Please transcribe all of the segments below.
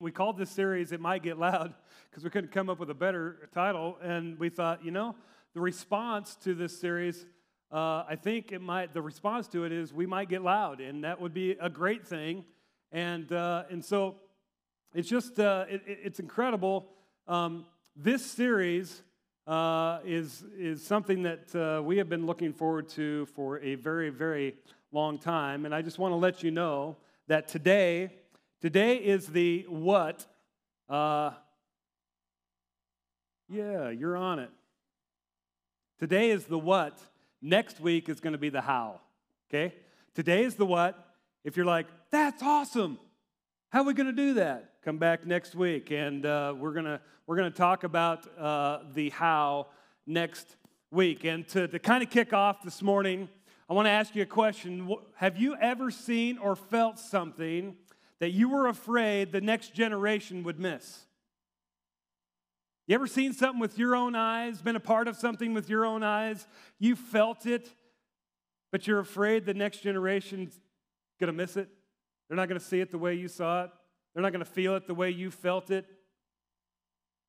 We called this series It Might Get Loud because we couldn't come up with a better title. And we thought, you know, the response to this series, uh, I think it might, the response to it is we might get loud, and that would be a great thing. And, uh, and so it's just, uh, it, it's incredible. Um, this series uh, is, is something that uh, we have been looking forward to for a very, very long time. And I just want to let you know that today, Today is the what. Uh, yeah, you're on it. Today is the what. Next week is going to be the how. Okay? Today is the what. If you're like, that's awesome. How are we going to do that? Come back next week, and uh, we're gonna we're gonna talk about uh, the how next week. And to, to kind of kick off this morning, I want to ask you a question. Have you ever seen or felt something that you were afraid the next generation would miss. You ever seen something with your own eyes, been a part of something with your own eyes? You felt it, but you're afraid the next generation's gonna miss it? They're not gonna see it the way you saw it, they're not gonna feel it the way you felt it.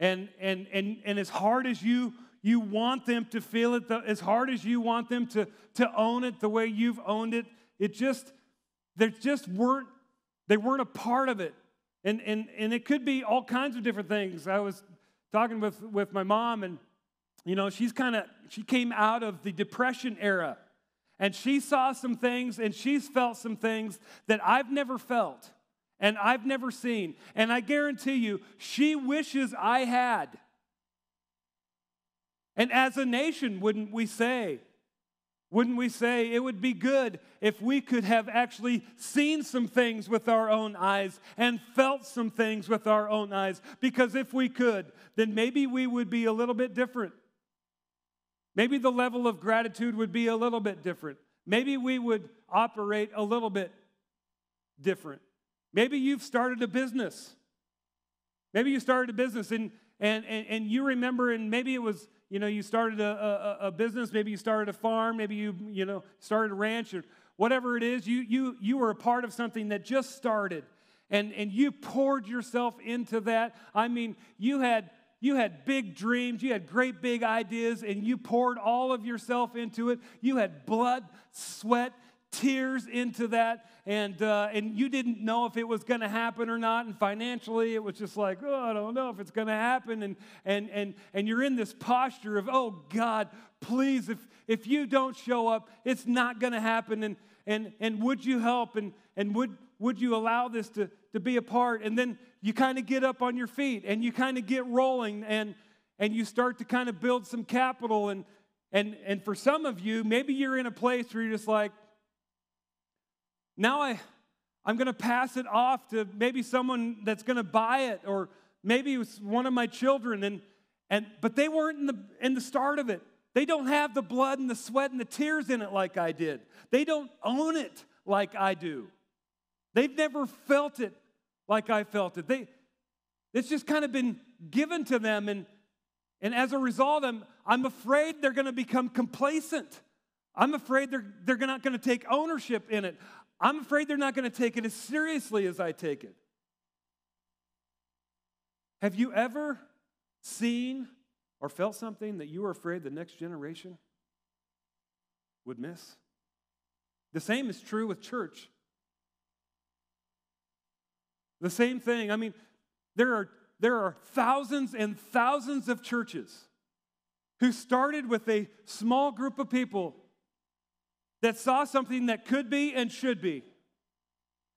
And, and, and, and as hard as you, you want them to feel it, the, as hard as you want them to, to own it the way you've owned it, it just, there just weren't they weren't a part of it. And, and, and it could be all kinds of different things. I was talking with, with my mom, and, you know, she's kind of, she came out of the Depression era. And she saw some things and she's felt some things that I've never felt and I've never seen. And I guarantee you, she wishes I had. And as a nation, wouldn't we say, wouldn't we say it would be good if we could have actually seen some things with our own eyes and felt some things with our own eyes? Because if we could, then maybe we would be a little bit different. Maybe the level of gratitude would be a little bit different. Maybe we would operate a little bit different. Maybe you've started a business. Maybe you started a business and, and, and, and you remember, and maybe it was you know, you started a, a, a, business, maybe you started a farm, maybe you, you know, started a ranch or whatever it is, you, you, you were a part of something that just started and, and you poured yourself into that. I mean, you had, you had big dreams, you had great big ideas, and you poured all of yourself into it. You had blood, sweat, tears into that, and, uh, and you didn't know if it was going to happen or not. And financially, it was just like, oh, I don't know if it's going to happen. And, and, and, and you're in this posture of, oh, God, please, if, if you don't show up, it's not going to happen. And, and, and would you help? And, and would, would you allow this to, to be a part? And then you kind of get up on your feet and you kind of get rolling and, and you start to kind of build some capital. And, and, and for some of you, maybe you're in a place where you're just like, now I, I'm going to pass it off to maybe someone that's going to buy it, or maybe it's one of my children. And, and, but they weren't in the, in the start of it. They don't have the blood and the sweat and the tears in it like I did. They don't own it like I do. They've never felt it like I felt it. They, it's just kind of been given to them. And, and as a result, I'm, I'm afraid they're going to become complacent. I'm afraid they're, they're not going to take ownership in it. I'm afraid they're not going to take it as seriously as I take it. Have you ever seen or felt something that you were afraid the next generation would miss? The same is true with church. The same thing. I mean, there are, there are thousands and thousands of churches who started with a small group of people that saw something that could be and should be.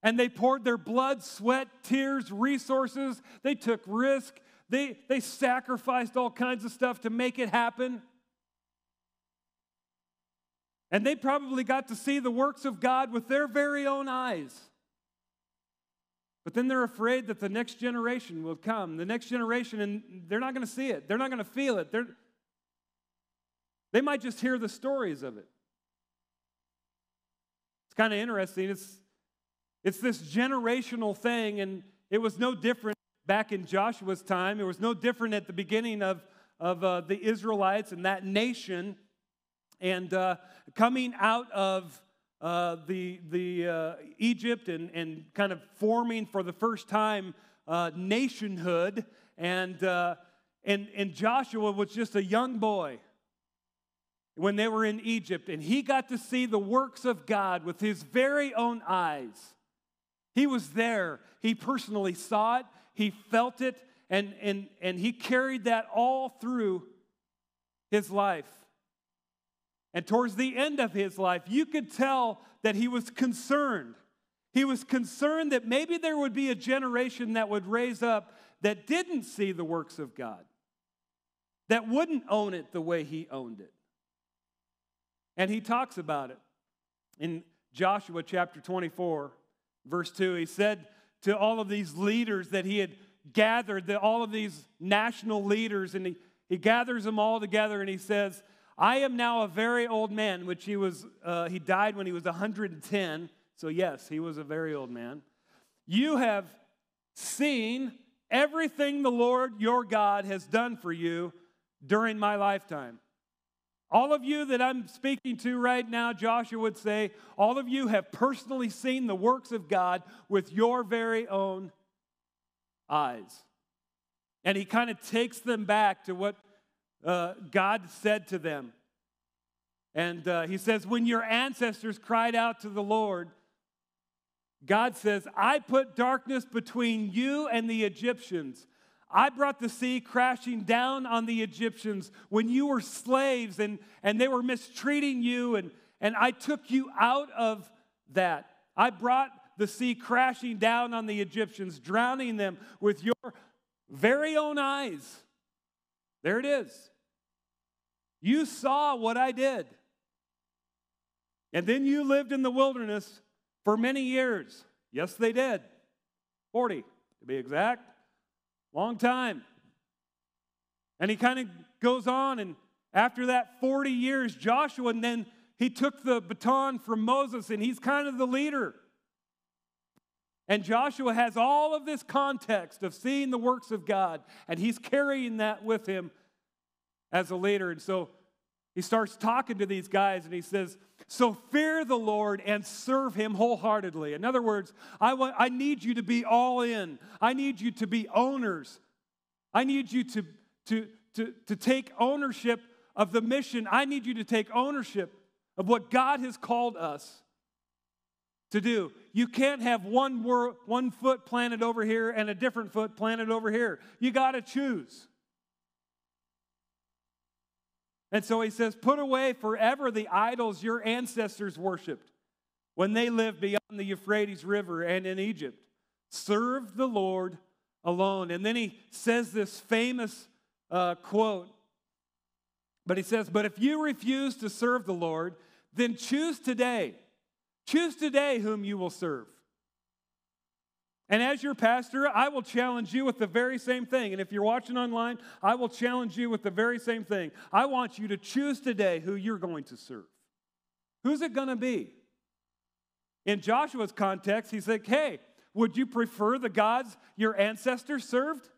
And they poured their blood, sweat, tears, resources. They took risk. They, they sacrificed all kinds of stuff to make it happen. And they probably got to see the works of God with their very own eyes. But then they're afraid that the next generation will come. The next generation, and they're not going to see it. They're not going to feel it. They're, they might just hear the stories of it kind of interesting. It's, it's this generational thing, and it was no different back in Joshua's time. It was no different at the beginning of, of uh, the Israelites and that nation. And uh, coming out of uh, the, the uh, Egypt and, and kind of forming for the first time uh, nationhood, and, uh, and, and Joshua was just a young boy when they were in Egypt, and he got to see the works of God with his very own eyes. He was there, he personally saw it, he felt it, and, and, and he carried that all through his life. And towards the end of his life, you could tell that he was concerned. He was concerned that maybe there would be a generation that would raise up that didn't see the works of God, that wouldn't own it the way he owned it. And he talks about it in Joshua chapter 24, verse 2. He said to all of these leaders that he had gathered, the, all of these national leaders, and he, he gathers them all together and he says, I am now a very old man, which he was, uh, he died when he was 110. So, yes, he was a very old man. You have seen everything the Lord your God has done for you during my lifetime. All of you that I'm speaking to right now, Joshua would say, all of you have personally seen the works of God with your very own eyes. And he kind of takes them back to what uh, God said to them. And uh, he says, When your ancestors cried out to the Lord, God says, I put darkness between you and the Egyptians I brought the sea crashing down on the Egyptians when you were slaves and, and they were mistreating you, and, and I took you out of that. I brought the sea crashing down on the Egyptians, drowning them with your very own eyes. There it is. You saw what I did. And then you lived in the wilderness for many years. Yes, they did. 40 to be exact. Long time. And he kind of goes on, and after that 40 years, Joshua, and then he took the baton from Moses, and he's kind of the leader. And Joshua has all of this context of seeing the works of God, and he's carrying that with him as a leader. And so he starts talking to these guys, and he says, So fear the Lord and serve him wholeheartedly. In other words, I, want, I need you to be all in, I need you to be owners. I need you to, to, to, to take ownership of the mission. I need you to take ownership of what God has called us to do. You can't have one, wor- one foot planted over here and a different foot planted over here. You got to choose. And so he says, Put away forever the idols your ancestors worshiped when they lived beyond the Euphrates River and in Egypt. Serve the Lord alone. And then he says this famous uh, quote. But he says, But if you refuse to serve the Lord, then choose today. Choose today whom you will serve. And as your pastor, I will challenge you with the very same thing. And if you're watching online, I will challenge you with the very same thing. I want you to choose today who you're going to serve. Who's it going to be? In Joshua's context, he's like, hey, would you prefer the gods your ancestors served?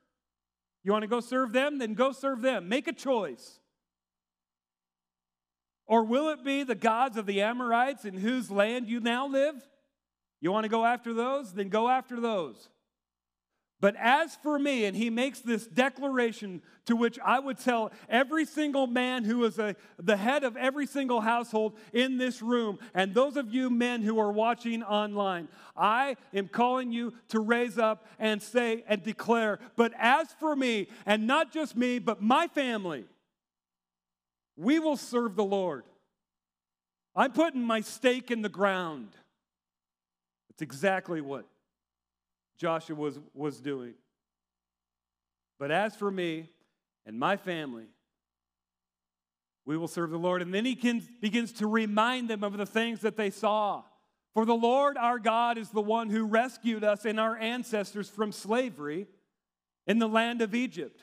You want to go serve them? Then go serve them. Make a choice. Or will it be the gods of the Amorites in whose land you now live? You want to go after those? Then go after those. But as for me, and he makes this declaration to which I would tell every single man who is a, the head of every single household in this room, and those of you men who are watching online, I am calling you to raise up and say and declare, but as for me, and not just me, but my family, we will serve the Lord. I'm putting my stake in the ground. It's exactly what Joshua was, was doing. But as for me and my family, we will serve the Lord. And then he can, begins to remind them of the things that they saw. For the Lord our God is the one who rescued us and our ancestors from slavery in the land of Egypt.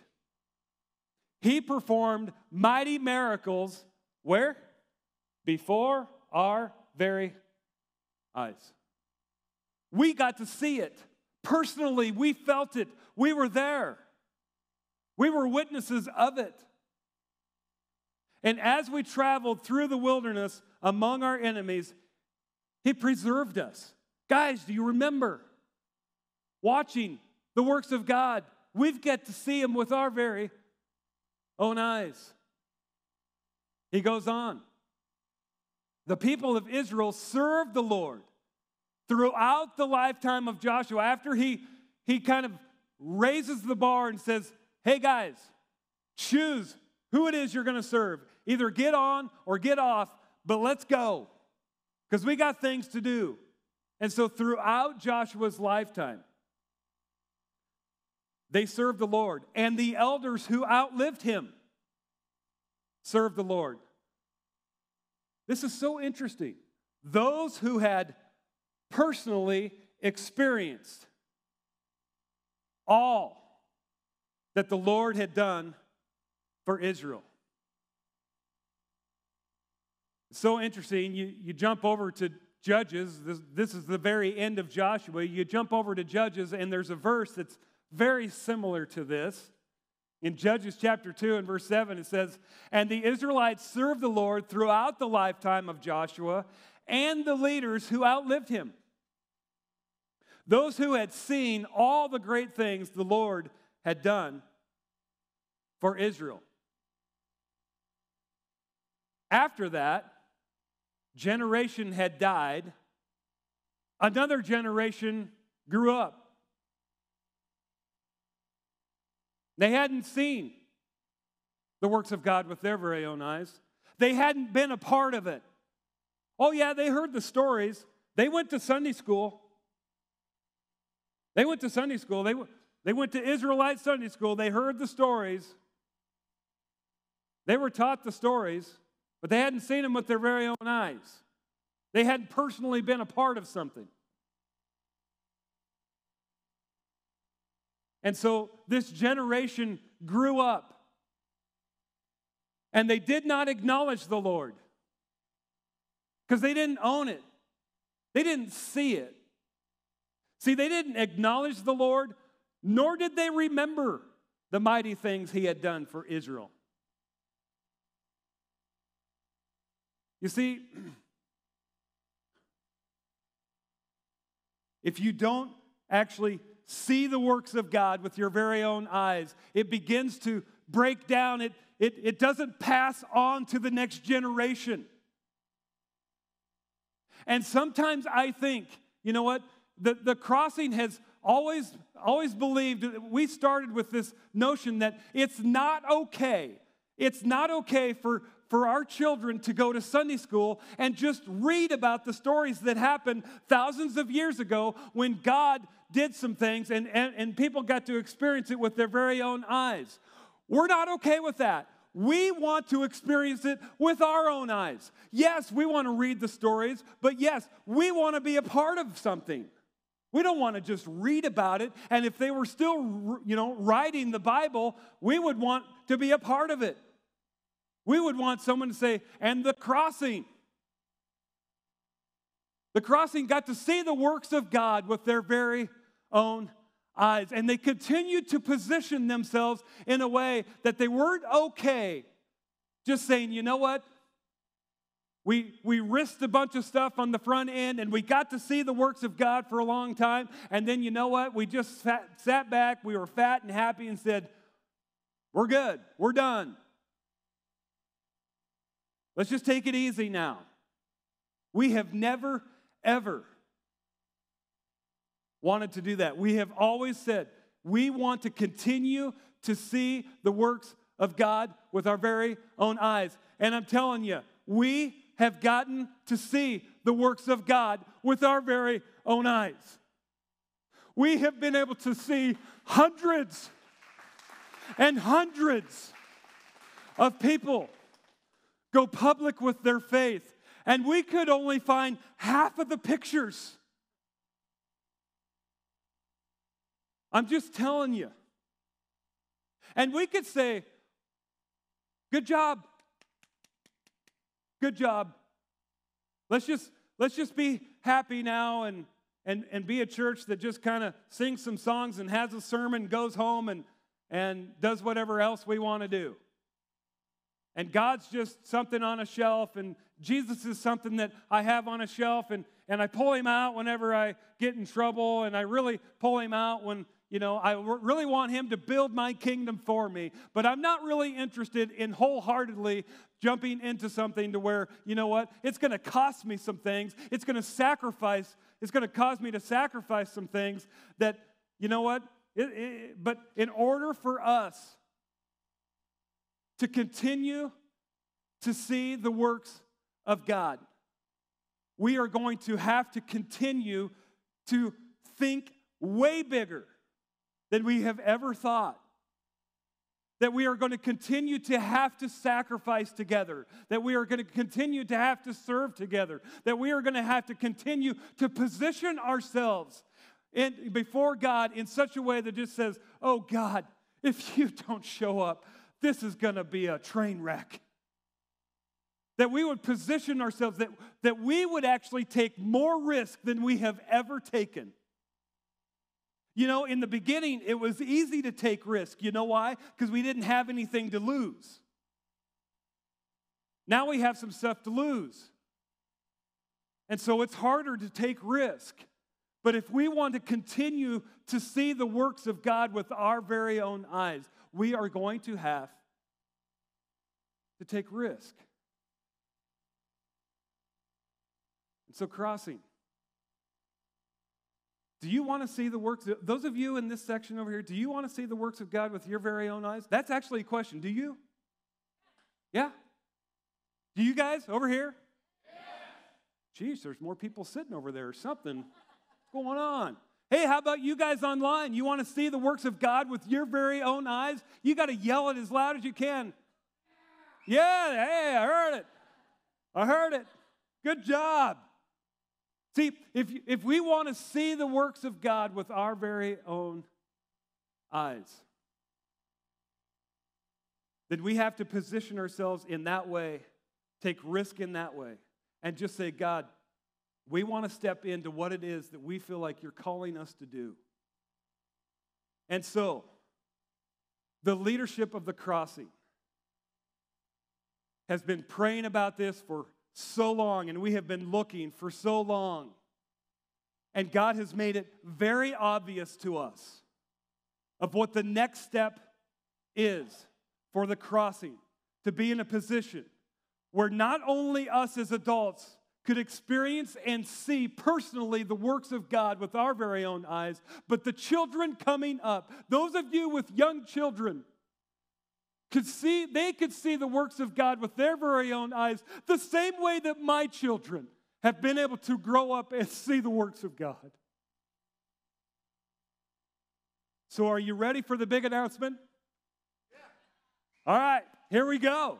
He performed mighty miracles where? Before our very eyes. We got to see it. Personally, we felt it. We were there. We were witnesses of it. And as we traveled through the wilderness among our enemies, He preserved us. Guys, do you remember watching the works of God. We've got to see Him with our very own eyes. He goes on. The people of Israel served the Lord throughout the lifetime of Joshua. After he, he kind of raises the bar and says, Hey guys, choose who it is you're going to serve. Either get on or get off, but let's go because we got things to do. And so, throughout Joshua's lifetime, they served the Lord, and the elders who outlived him served the Lord. This is so interesting. Those who had personally experienced all that the Lord had done for Israel. It's so interesting. You, you jump over to Judges. This, this is the very end of Joshua. You jump over to Judges, and there's a verse that's very similar to this. In Judges chapter 2 and verse 7, it says, And the Israelites served the Lord throughout the lifetime of Joshua and the leaders who outlived him. Those who had seen all the great things the Lord had done for Israel. After that, generation had died, another generation grew up. They hadn't seen the works of God with their very own eyes. They hadn't been a part of it. Oh, yeah, they heard the stories. They went to Sunday school. They went to Sunday school. They, they went to Israelite Sunday school. They heard the stories. They were taught the stories, but they hadn't seen them with their very own eyes. They hadn't personally been a part of something. And so this generation grew up and they did not acknowledge the Lord because they didn't own it, they didn't see it. See, they didn't acknowledge the Lord, nor did they remember the mighty things he had done for Israel. You see, if you don't actually see the works of God with your very own eyes. It begins to break down, it, it, it doesn't pass on to the next generation. And sometimes I think, you know what? The, the crossing has always, always believed, we started with this notion that it's not okay. It's not okay for, for our children to go to Sunday school and just read about the stories that happened thousands of years ago when God did some things and, and, and people got to experience it with their very own eyes. We're not okay with that. We want to experience it with our own eyes. Yes, we want to read the stories, but yes, we want to be a part of something. We don't want to just read about it. And if they were still, you know, writing the Bible, we would want to be a part of it. We would want someone to say, and the crossing. The crossing got to see the works of God with their very own eyes. And they continued to position themselves in a way that they weren't okay just saying, you know what? We, we risked a bunch of stuff on the front end and we got to see the works of God for a long time. And then you know what? We just sat, sat back, we were fat and happy and said, We're good, we're done. Let's just take it easy now. We have never, ever wanted to do that. We have always said we want to continue to see the works of God with our very own eyes. And I'm telling you, we have gotten to see the works of God with our very own eyes. We have been able to see hundreds and hundreds of people go public with their faith, and we could only find half of the pictures. I'm just telling you. And we could say, good job. Good job. Let's just let's just be happy now and and, and be a church that just kind of sings some songs and has a sermon, goes home and and does whatever else we want to do. And God's just something on a shelf, and Jesus is something that I have on a shelf, and, and I pull him out whenever I get in trouble, and I really pull him out when you know, I really want him to build my kingdom for me, but I'm not really interested in wholeheartedly jumping into something to where, you know what, it's going to cost me some things. It's going to sacrifice, it's going to cause me to sacrifice some things that, you know what, it, it, but in order for us to continue to see the works of God, we are going to have to continue to think way bigger than we have ever thought. That we are going to continue to have to sacrifice together, that we are going to continue to have to serve together, that we are going to have to continue to position ourselves in, before God in such a way that just says, Oh God, if you don't show up, this is going to be a train wreck. That we would position ourselves, that, that we would actually take more risk than we have ever taken. You know, in the beginning, it was easy to take risk. You know why? Because we didn't have anything to lose. Now we have some stuff to lose. And so it's harder to take risk. But if we want to continue to see the works of God with our very own eyes, we are going to have to take risk. And so, crossing. Do you want to see the works, of, those of you in this section over here, do you want to see the works of God with your very own eyes? That's actually a question. Do you? Yeah? Do you guys over here? Geez, there's more people sitting over there or something. What's going on? Hey, how about you guys online? You want to see the works of God with your very own eyes? You got to yell it as loud as you can. Yeah, hey, I heard it. I heard it. Good job. See, if, if we want to see the works of God with our very own eyes, then we have to position ourselves in that way, take risk in that way, and just say, God, we want to step into what it is that we feel like you're calling us to do. And so, the leadership of the crossing has been praying about this for so long, and we have been looking for so long. And God has made it very obvious to us of what the next step is for the crossing to be in a position where not only us as adults could experience and see personally the works of God with our very own eyes, but the children coming up, those of you with young children, could see, they could see the works of God with their very own eyes, the same way that my children have been able to grow up and see the works of God. So, are you ready for the big announcement? Yeah. All right, here we go.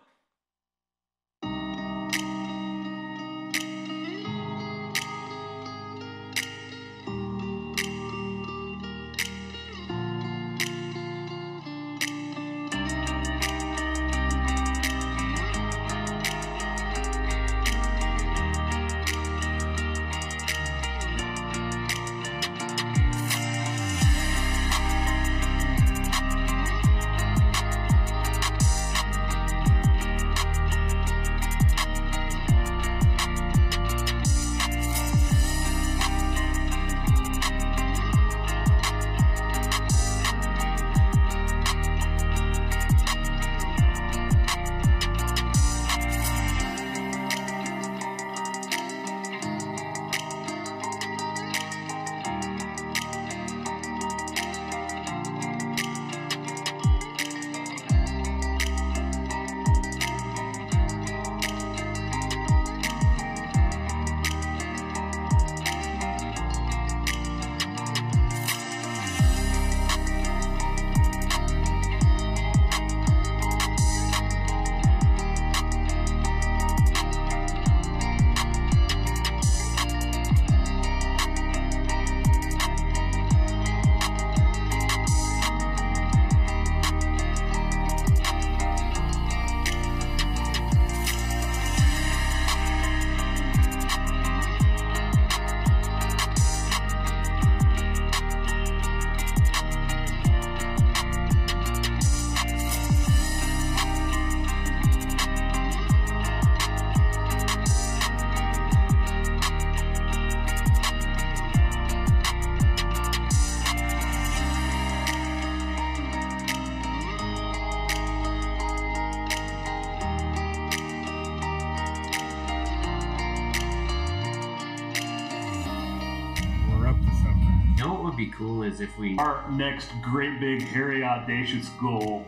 Cool is if we. Our next great big hairy audacious goal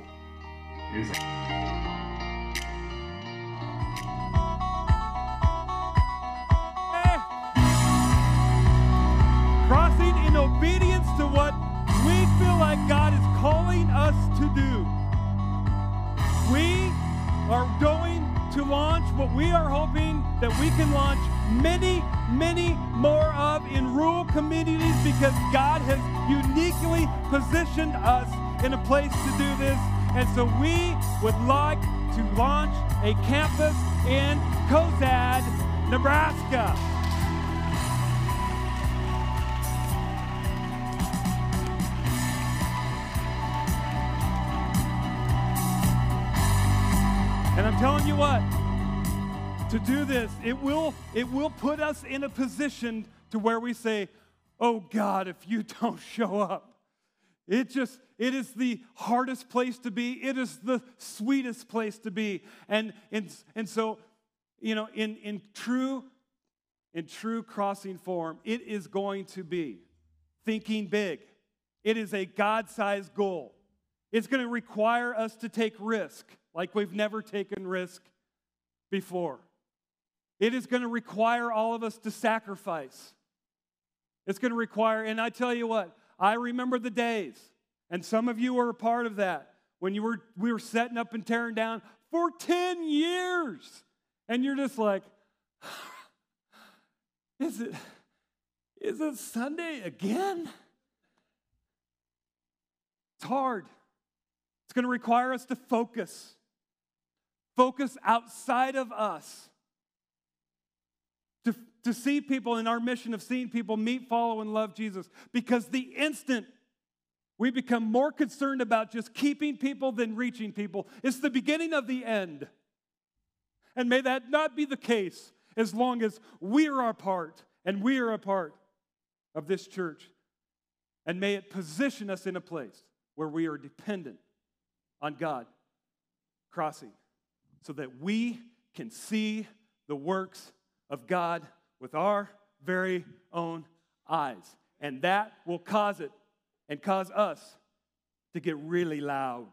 is. Crossing in obedience to what we feel like God is calling us to do. We are going to launch what we are hoping that we can launch many, many more in rural communities because God has uniquely positioned us in a place to do this. And so we would like to launch a campus in Cozad, Nebraska. And I'm telling you what, to do this, it will, it will put us in a position to where we say, Oh God, if you don't show up, it just, it is the hardest place to be. It is the sweetest place to be. And, and, and so, you know, in, in true, in true crossing form, it is going to be thinking big. It is a God-sized goal. It's going to require us to take risk like we've never taken risk before. It is going to require all of us to sacrifice. It's going to require, and I tell you what, I remember the days, and some of you were a part of that, when you were we were setting up and tearing down for 10 years. And you're just like, is it is it Sunday again? It's hard. It's going to require us to focus focus outside of us. To, see people in our mission of seeing people meet, follow, and love Jesus. Because the instant we become more concerned about just keeping people than reaching people, it's the beginning of the end. And may that not be the case as long as we are a part and we are a part of this church. And may it position us in a place where we are dependent on God crossing so that we can see the works of God with our very own eyes. And that will cause it and cause us to get really loud.